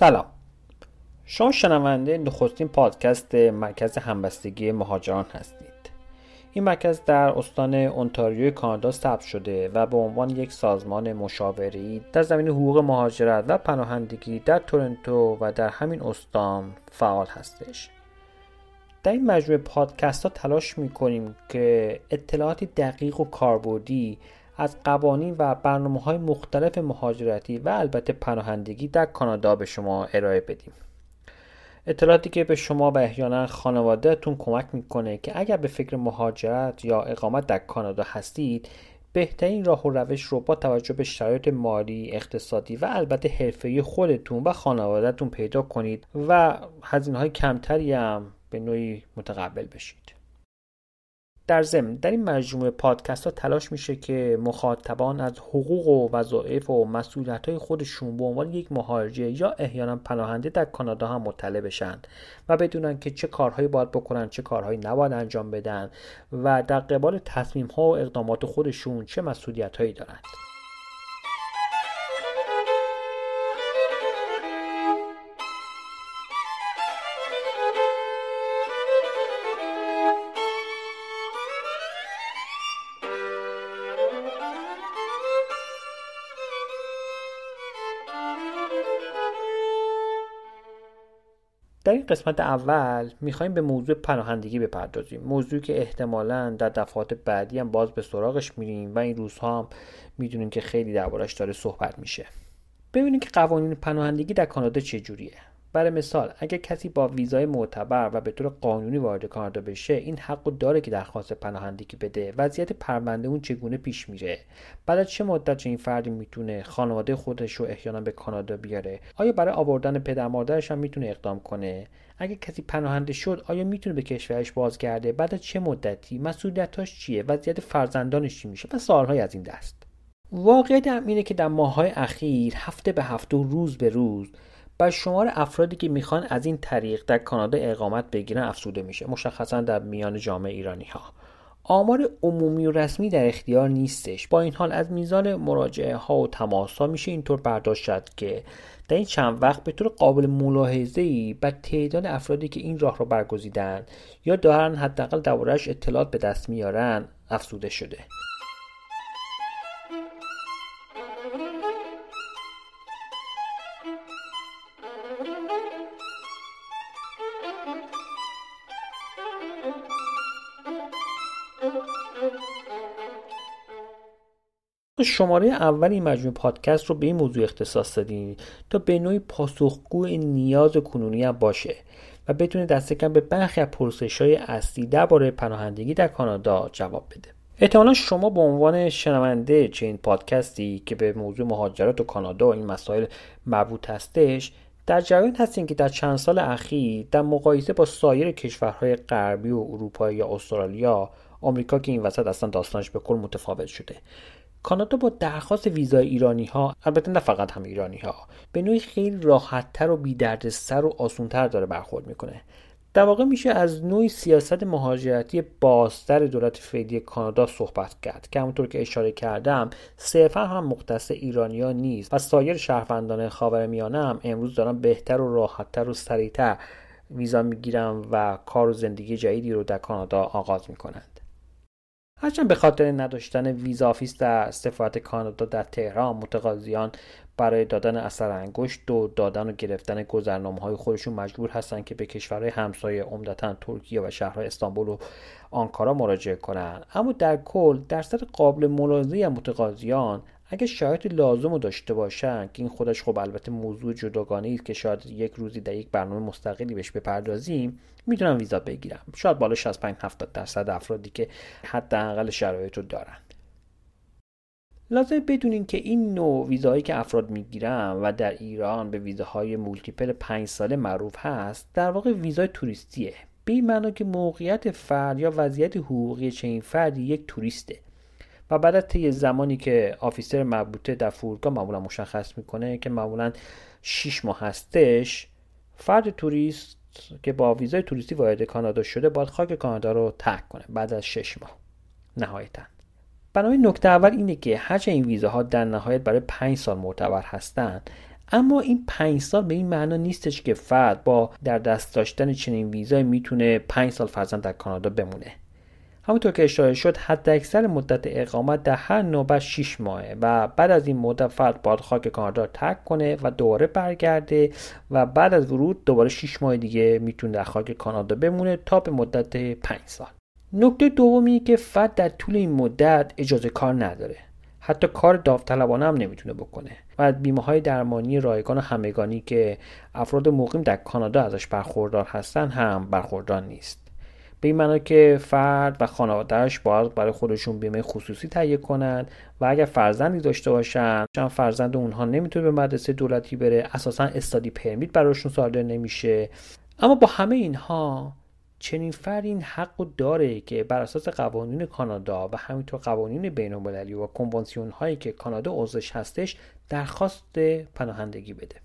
سلام. شما شنونده نخستین پادکست مرکز همبستگی مهاجران هستید. این مرکز در استان اونتاریو کانادا ثبت شده و به عنوان یک سازمان مشاوری در زمین حقوق مهاجرت و پناهندگی در تورنتو و در همین استان فعال هستش. در این مجموعه پادکست ها تلاش می کنیم که اطلاعاتی دقیق و کاربردی از قوانین و برنامه های مختلف مهاجرتی و البته پناهندگی در کانادا به شما ارائه بدیم اطلاعاتی که به شما و احیانا خانوادهتون کمک می‌کنه که اگر به فکر مهاجرت یا اقامت در کانادا هستید بهترین راه و روش رو با توجه به شرایط مالی، اقتصادی و البته حرفه‌ای خودتون و خانوادهتون پیدا کنید و هزینه های کمتری هم به نوعی متقبل بشید. در ضمن در این مجموعه پادکست ها تلاش میشه که مخاطبان از حقوق و وظایف و مسئولیت های خودشون به عنوان یک مهاجر یا احیانا پناهنده در کانادا هم مطلع بشن و بدونن که چه کارهایی باید بکنن چه کارهایی نباید انجام بدن و در قبال تصمیم ها و اقدامات خودشون چه مسئولیت هایی دارند. در این قسمت اول می‌خوایم به موضوع پناهندگی بپردازیم. موضوعی که احتمالا در دفعات بعدی هم باز به سراغش میریم و این روزها هم می‌دونیم که خیلی دربارش داره صحبت میشه. ببینیم که قوانین پناهندگی در کانادا چجوریه برای مثال اگر کسی با ویزای معتبر و به طور قانونی وارد کانادا بشه این حق داره که درخواست پناهندگی بده وضعیت پرونده اون چگونه پیش میره. بعد از چه مدت این فردی می‌تونه خانواده خودش رو احیانا به کانادا بیاره؟ آیا برای آوردن پدر مادرش هم می‌تونه اقدام کنه؟ اگر کسی پناهنده شد آیا می‌تونه به کشورش بازگرده؟ بعد از چه مدتی؟ مسئولیتاش چیه؟ وضعیت فرزندانش چی میشه؟ و سوالهای از این دست. واقعیت هم اینه که در ماههای اخیر هفته به هفته و روز به روز بر شمار افرادی که می‌خوان از این طریق در کانادا اقامت بگیرن افزوده میشه مشخصا در میان جامعه ایرانی ها آمار عمومی و رسمی در اختیار نیستش. با این حال از میزان مراجعه ها و تماس ها میشه اینطور برداشت شد که در این چند وقت به طور قابل ملاحظه ای بر تعداد افرادی که این راه را برگزیدن یا دارن حداقل دربارهش اطلاعات به دست میارن افزوده شده. شماره اول این مجموع پادکست رو به این موضوع اختصاص دادیم تا به نوعی پاسخگو نیاز کنونی هم باشه و بتونه دست کم به برخی از پرسش های اصلی درباره پناهندگی در کانادا جواب بده. احتمالا شما به عنوان شنونده چه پادکستی که به موضوع مهاجرت و کانادا و این مسائل مربوط هستش در جریان هستیم که در چند سال اخیر در مقایسه با سایر کشورهای غربی و اروپایی یا استرالیا آمریکا که این وسط اصلا داستانش به کل متفاوت شده. کانادا با درخواست ویزای ایرانی ها البته نه فقط هم ایرانی ها به نوعی خیلی راحتتر و بیدردسر و آسونتر داره برخورد می‌کنه. در واقع میشه از نوعی سیاست مهاجرتی بازتر دولت فعلی کانادا صحبت کرد که همونطور که اشاره کردم صرفا هم مختص ایرانیا نیست و سایر شهروندان خاورمیانه هم امروز دارن بهتر و راحتتر و سریعتر ویزا می‌گیرن و کار و زندگی جدیدی رو در کانادا آغاز می‌کنن هرچند به خاطر نداشتن visa office در سفارت کانادا در تهران متقاضیان برای دادن اثر انگشت و دادن و گرفتن گذرنامه های خودشون مجبور هستند که به کشورهای همسایه عمدتا ترکیه و شهرهای استانبول و آنکارا مراجعه کنند اما در کل درصد قابل ملاحظه متقاضیان اگه شرایط لازم رو داشته باشن که این خودش خب البته موضوع جداگانه است که شاید یک روزی در یک برنامه مستقلی بهش بپردازیم می‌تونن ویزا بگیرن. شاید بالا 65 70 درصد افرادی که حداقل شرایط رو دارن. لازمه بدونین که این نوع ویزاهایی که افراد می‌گیرن و در ایران به ویزاهای multiple 5 ساله معروف هست در واقع ویزای توریستیه. به این معنا که موقعیت فرد یا وضعیت حقوقی چنین فردی یک توریسته. و بعد از طی زمانی که officer مربوطه در فرودگاه معمولا مشخص می‌کنه که معمولا 6 ماه هستش فرد توریست که با ویزای توریستی وارد کانادا شده باید خاک کانادا رو ترک کنه بعد از 6 ماه. نهایتا. بنابراین نکته اول اینه که هرچه این ویزاها در نهایت برای 5 سال معتبر هستند. اما این پنج سال به این معنا نیستش که فرد با در دست داشتن چنین ویزای می‌تونه پنج سال فرزن در کانادا بمونه. همونطور که اشاره شد حد اکثر مدت اقامت در هر نوبت 6 ماهه و بعد از این مدت فرد باید خاک کانادا ترک کنه و دوباره برگرده و بعد از ورود دوباره 6 ماه دیگه می‌تونه در خاک کانادا بمونه تا به مدت 5 سال. نکته دومی که فرد در طول این مدت اجازه کار نداره. حتی کار داوطلبانه هم نمی‌تونه بکنه. و بیمه های درمانی رایگان و همگانی که افراد مقیم در کانادا ازش برخوردار هستن هم برخوردار نیست. به این معنا که فرد و خانوادهش باید برای خودشون بیمه خصوصی تهیه کنند و اگر فرزندی داشته باشن چند فرزند اونها نمی‌تونه به مدرسه دولتی بره اساسا استادی پرمیت براشون صادر نمیشه. اما با همه اینها چنین فرد این حق داره که بر اساس قوانین کانادا و همینطور قوانین بین و کنوانسیون هایی که کانادا عضوش هستش درخواست پناهندگی بده.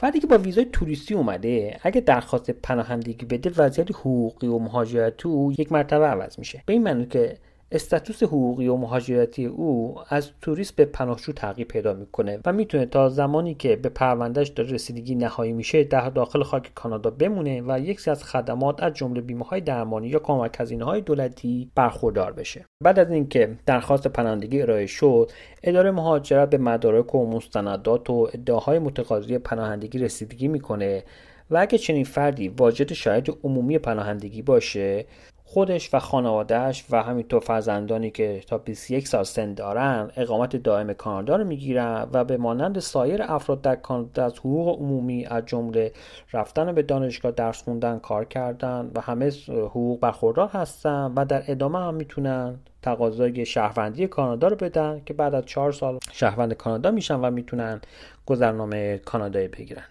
فردی که با ویزای توریستی اومده اگه درخواست پناهندگی بده وضعیت حقوقی و مهاجرتی او یک مرتبه عوض میشه. به این معنی که استاتوس حقوقی و مهاجرتی او از توریست به پناهجو تغییر پیدا می‌کنه و می‌تونه تا زمانی که به پروندهش داره رسیدگی نهایی میشه در داخل خاک کانادا بمونه و یک سری از خدمات از جمله بیمه های درمانی یا کمک هزینه های دولتی برخوردار بشه. بعد از اینکه درخواست پناهندگی ارائه شد اداره مهاجرت به مدارک و مستندات و ادعاهای متقاضی پناهندگی رسیدگی می‌کنه و اگه چنین فردی واجد شاید عمومی پناهندگی باشه خودش و خانوادهش و همینطور فرزندانی که تا 21 سال سن دارن اقامت دائم کانادا رو می‌گیرن و به مانند سایر افراد در کانادا از حقوق عمومی از جمله رفتن به دانشگاه درس خوندن کار کردن و همه حقوق برخوردار هستن و در ادامه هم می‌تونن تقاضای شهروندی کانادا رو بدن که بعد از چهار سال شهروند کانادا میشن و می‌تونن گذرنامه کانادایی بگیرن.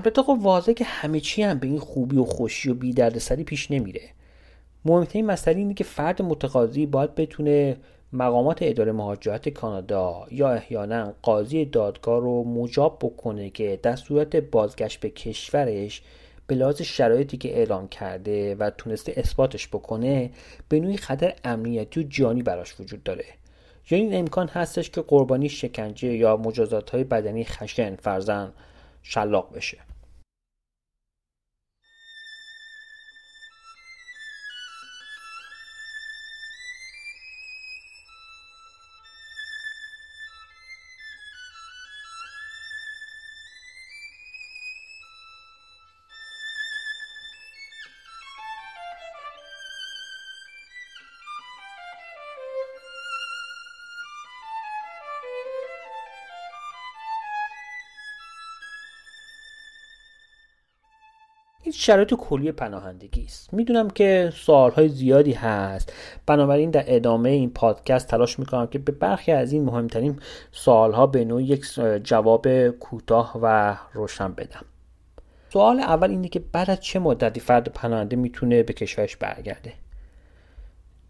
البته خب واضحه که همه چی هم به این خوبی و خوشی و بی سری پیش نمیره. مهمترین مسئله اینه که فرد متقاضی باید بتونه مقامات اداره مهاجرت کانادا یا احیانا قاضی دادگاه رو مجاب بکنه که در صورت بازگشت به کشورش به لحاظ شرایطی که اعلام کرده و تونسته اثباتش بکنه به نوعی خطر امنیتی و جانی براش وجود داره. یا این امکان هستش که قربانی شکنجه یا مجازات های بدنی خشن فرزن شلاق بشه. این شرایط کلی پناهندگی است. می‌دونم که سوالهای زیادی هست. بنابراین در ادامه این پادکست تلاش می‌کنم که به برخی از این مهمترین سوالها به نوع یک جواب کوتاه و روشن بدم. سوال اول اینه که بعد از چه مدتی فرد پناهنده می‌تونه به کشورش برگرده؟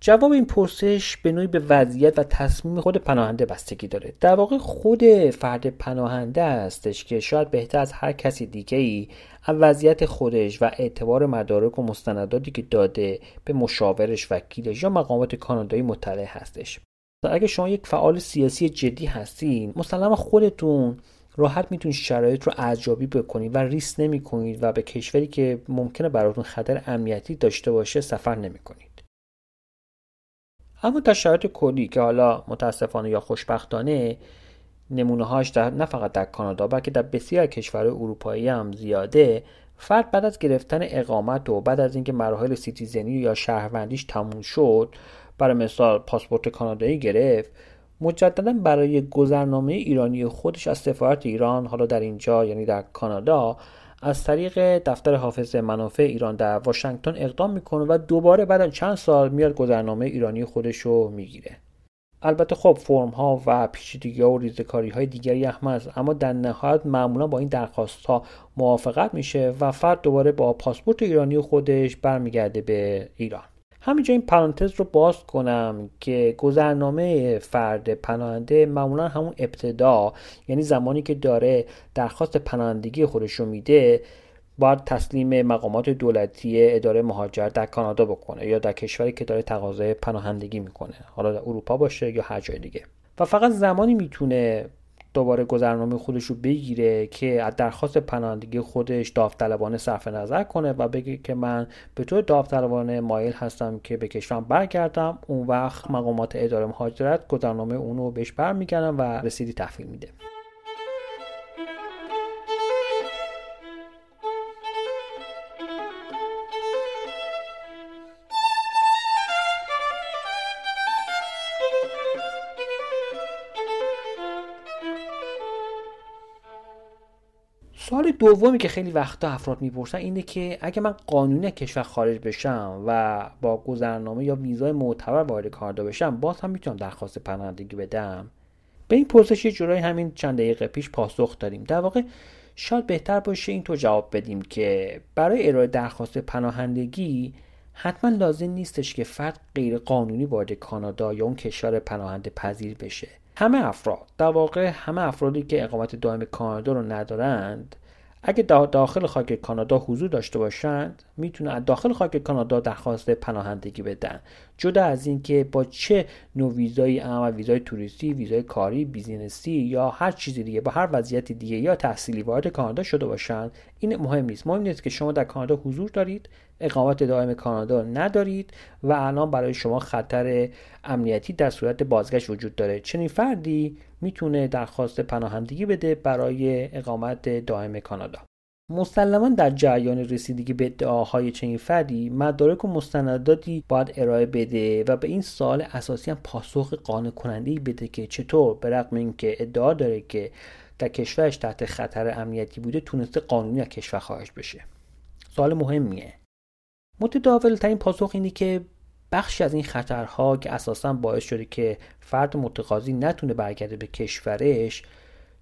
جواب این پرسش به نوعی به وضعیت و تصمیم خود پناهنده بستگی داره. در واقع خود فرد پناهنده هستش که شاید بهتر از هر کسی دیگه ای از وضعیت خودش و اعتبار مدارک و مستنداتی که داده به مشاورش وکیلش یا مقامات کانادایی مطلع هستش. اگه شما یک فعال سیاسی جدی هستین مسلما خودتون راحت می‌تونید شرایط رو ارزیابی بکنید و ریس نمی‌کنید و به کشوری که ممکنه براتون خطر امنیتی داشته باشه سفر نمی‌کنید. اما در شرایط کلی که حالا متاسفانه یا خوشبختانه نمونه هاش در نه فقط در کانادا بلکه در بسیاری کشور اروپایی هم زیاده. فرد بعد از گرفتن اقامت و بعد از اینکه مراحل citizen ی یا شهروندیش تموم شد برای مثال پاسپورت کانادایی گرفت مجددا برای گذرنامه ایرانی خودش از سفارت ایران حالا در اینجا یعنی در کانادا از طریق دفتر حافظ منافع ایران در واشنگتن اقدام می‌کنه و دوباره بعد چند سال میاد گذرنامه ایرانی خودش رو می‌گیره. البته خب فرم ها و پیچیدگی ها و ریزکاری های دیگری هم هست اما در نهایت معمولا با این درخواست ها موافقت میشه و فرد دوباره با پاسپورت ایرانی خودش برمیگرده به ایران. همینجا این پرانتز رو باز کنم که گذرنامه فرد پناهنده معمولا همون ابتدا یعنی زمانی که داره درخواست پناهندگی خودش رو میده باید تسلیم مقامات دولتی اداره مهاجرت در کانادا بکنه یا در کشوری که داره تقاضای پناهندگی می‌کنه. حالا در اروپا باشه یا هر جای دیگه. و فقط زمانی می‌تونه دوباره گذرنامه خودش رو بگیره که از درخواست پناهندگی خودش داوطلبانه صرف نظر کنه و بگه که من به طور داوطلبانه مایل هستم که به کشورم برگردم. اون وقت مقامات اداره مهاجرت گذرنامه اونو بهش برمیگردن و رسیدی تحویل میده. دومی که خیلی وقتا افراد می‌پرسن اینه که اگه من قانونی کشور خارج بشم و با گذرنامه یا ویزای معتبر وارد کانادا بشم باز هم می‌تونم درخواست پناهندگی بدم؟ به این پرسش یه جورایی همین چند دقیقه پیش پاسخ داریم در واقع شاید بهتر باشه اینطور جواب بدیم که برای ارائه درخواست پناهندگی حتما لازم نیستش که فرد غیر قانونی وارد کانادا یا اون کشور پناهنده پذیر بشه. همه افراد در واقع همه افرادی که اقامت دائم کانادا رو ندارند اگه داخل خاک کانادا حضور داشته باشند می‌تونن داخل خاک کانادا درخواست پناهندگی بدن. جدا از اینکه با چه نوع ویزایی اما ویزای توریستی ویزای کاری بیزینسی یا هر چیزی دیگه با هر وضعیت دیگه یا تحصیلی وارد کانادا شده باشند این مهم نیست. مهم نیست که شما در کانادا حضور دارید اقامت دائم کانادا ندارید و الان برای شما خطر امنیتی در صورت بازگشت وجود داره. چنین فردی می‌تونه درخواست پناهندگی بده برای اقامت دائم کانادا. مسلما در جریان رسیدگی به ادعاهای چنین فردی مدارک و مستنداتی باید ارائه بده و به این سال اساسی هم پاسخ قانع کننده بده که چطور به رغم اینکه ادعا داره که در کشورش تحت خطر امنیتی بوده تونسته قانونی از کشور خارج بشه. سوال مهمیه. متداول ترین پاسخ اینه که بخشی از این خطرها که اساسا باعث شده که فرد متقاضی نتونه برگرده به کشورش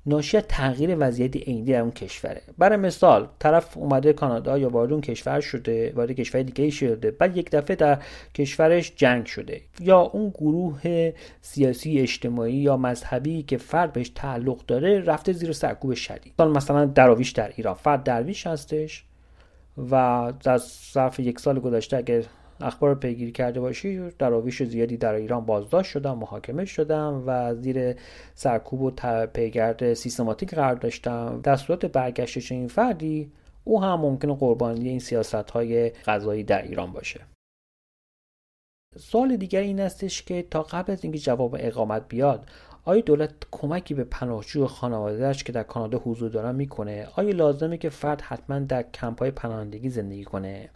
ناشی از تغییر وضعیت عینی در اون کشوره. برای مثال طرف اومده کانادا یا وارد اون کشور شده وارد کشور دیگه شده بعد یک دفعه در کشورش جنگ شده. یا اون گروه سیاسی اجتماعی یا مذهبی که فرد بهش تعلق داره رفته زیر سرکوب شدید. مثلا دراویش در ایران. فرد درویش هستش و در ظرف یک سال گذشته اگر اخبار پیگیری کرده باشی دراویش زیادی در ایران بازداشت شدن محاکمه شدن و زیر سرکوب و پیگرد سیستماتیک قرار داشتن در صورت برگشت چنین فردی او هم ممکنه قربانی این سیاست های غذایی در ایران باشه. سوال دیگر این استش که تا قبل از اینکه جواب اقامت بیاد آیا دولت کمکی به پناهجو خانوادهش که در کانادا حضور دارن می‌کنه؟ آیا لازمه که فرد حتما در کمپ های پناهندگی زندگی کنه؟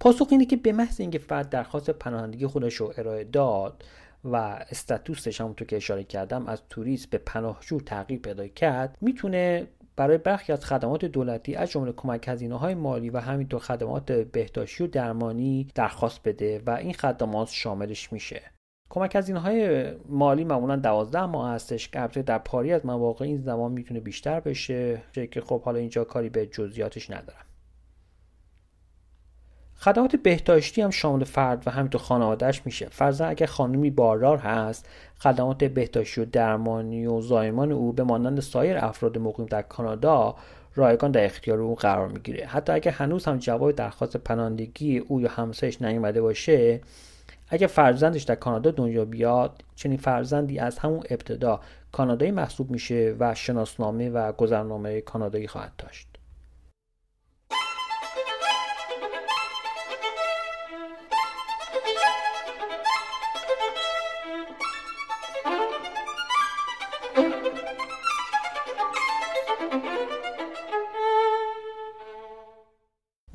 پاسخ اینه که به محض اینکه فرد درخواست پناهندگی خودش رو ارائه داد و استاتوسش همونطور که اشاره کردم از توریست به پناهجو تغییر پیدا کرد می‌تونه برای برخی از خدمات دولتی از جمله کمک هزینه های مالی و همینطور خدمات بهداشتی و درمانی درخواست بده و این خدمات شاملش میشه. کمک هزینه های مالی معمولا 12 ماه هستش که در پاری از مواقع این زمان می‌تونه بیشتر بشه که خب حالا اینجا کاری به جزئیاتش ندارم. خدمات بهداشتی هم شامل فرد و همینطور خانوادهش میشه. فرضاً اگر خانمی بارار هست خدمات بهداشتی و درمانی و زایمان او به مانند سایر افراد مقیم در کانادا رایگان در اختیار او قرار می‌گیره. حتی اگر هنوز هم جواب درخواست پناهندگی او یا همسایش نیومده باشه اگر فرزندش در کانادا دنیا بیاد چنین فرزندی از همون ابتدا کانادایی محسوب میشه و شناسنامه و گذرنامه کانادایی خواهد داشت.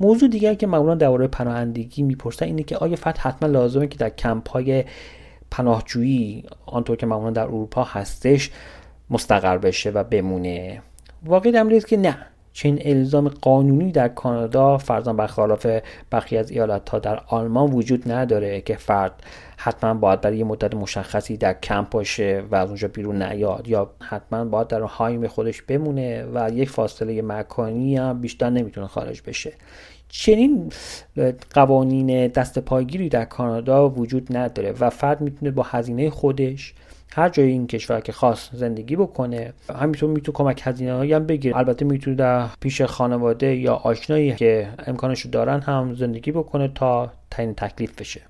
موضوع دیگر که معمولا درباره پناهندگی می‌پرسن اینه که آیا فرد حتما لازمه که در کمپ های پناهجویی آنطور که معمولا در اروپا هستش مستقر بشه و بمونه؟ واقعی در که نه. چنین الزام قانونی در کانادا فرضاً برخلاف برخی از ایالتها در آلمان وجود نداره که فرد حتما باید برای یه مدت مشخصی در کمپ باشه و از اونجا بیرون نیاد یا حتما باید در هایم خودش بمونه و یک فاصله مکانی هم بیشتر نمی‌تونه خارج بشه. چنین قوانین دست پایگیری در کانادا وجود نداره و فرد می‌تونه با هزینه خودش هر جای این کشور که خاص زندگی بکنه همینطور می‌تونه کمک هزینه هایی هم بگیره. البته می‌تونه در پیش خانواده یا آشنایی که امکانش دارن هم زندگی بکنه تا تعیین تکلیف بشه.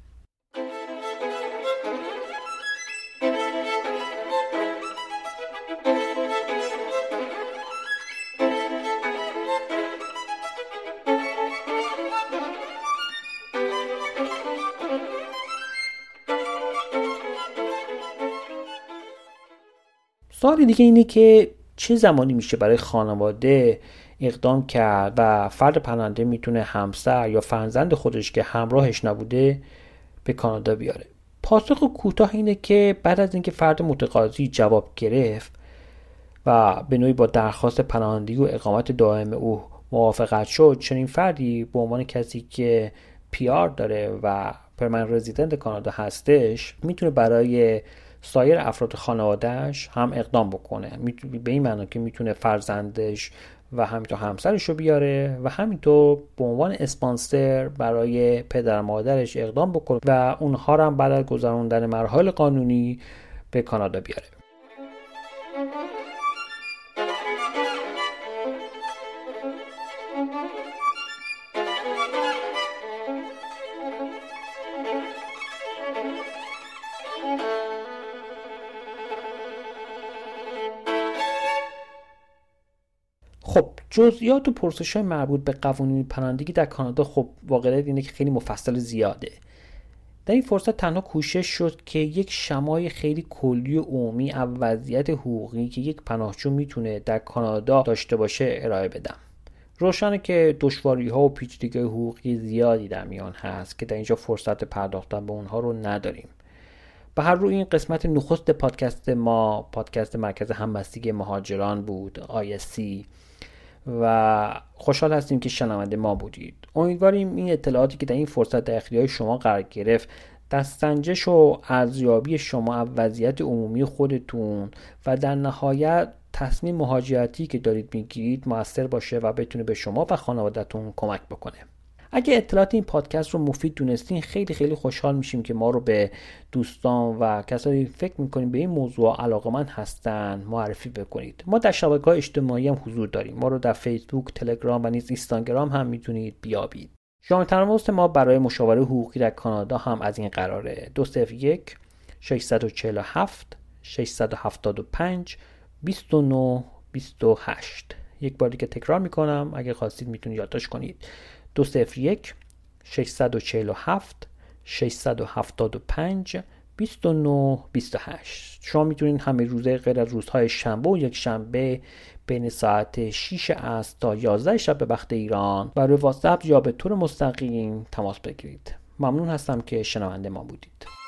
سوال دیگه اینه که چه زمانی میشه برای خانواده اقدام کرد و فرد پناهنده می‌تونه همسر یا فرزند خودش که همراهش نبوده به کانادا بیاره؟ پاسخ کوتاه اینه که بعد از اینکه فرد متقاضی جواب گرفت و به نوعی با درخواست پناهندگی و اقامت دائم او موافقت شد چنین فردی به عنوان کسی که پیار داره و پرمن رزیدنت کانادا هستش می‌تونه برای سایر افراد خانوادهش هم اقدام بکنه. به این معنا که می‌تونه فرزندش و همینطور همسرش رو بیاره و همینطور به عنوان اسپانسر برای پدر مادرش اقدام بکنه و اونها رو هم بعد از گذراندن مراحل قانونی به کانادا بیاره. جزئیات و پرسش های مربوط به قوانین پناهندگی در کانادا خب واقعیت اینه که خیلی مفصل زیاده. در این فرصت تنها کوشش شد که یک شمای خیلی کلی و عمومی از وضعیت حقوقی که یک پناهجو می‌تونه در کانادا داشته باشه ارائه بدم. روشنه که دشواری ها و پیچیدگی حقوقی زیادی در میان هست که در اینجا فرصت پرداختن به اونها رو نداریم. به هر روی این قسمت نخست پادکست ما پادکست مرکز همبستگی مهاجران بود ISC و خوشحال هستیم که شنونده ما بودید. امیدواریم این اطلاعاتی که در این فرصت در اختیار شما قرار گرفت دستنجش و ارزیابی شما از وضعیت عمومی خودتون و در نهایت تصمیم مهاجرتی که دارید می‌گیرید موثر باشه و بتونه به شما و خانوادهتون کمک بکنه. اگه اطلاعات این پادکست رو مفید دونستین خیلی خیلی خوشحال میشیم که ما رو به دوستان و کسایی فکر می‌کنیم به این موضوع علاقه من هستن معرفی بکنید. ما در شبکه اجتماعی هم حضور داریم. ما رو در فیسبوک تلگرام و نیز اینستاگرام هم می‌تونید بیابید. شما تماس ما برای مشاوره حقوقی در کانادا هم از این قراره. دو یک 647 675 29 28 یک بار دیگه تکرار می‌کنم. اگه خواستید می‌تونید یادداشت کنید. دو صفر یک 647 675 29 28 شما می‌تونید همه روزه غیر از روزهای شنبه و یک شنبه بین ساعت 6 از تا 11 شب به وقت ایران و روی واتساپ یا به طور مستقیم تماس بگیرید. ممنون هستم که شنونده ما بودید.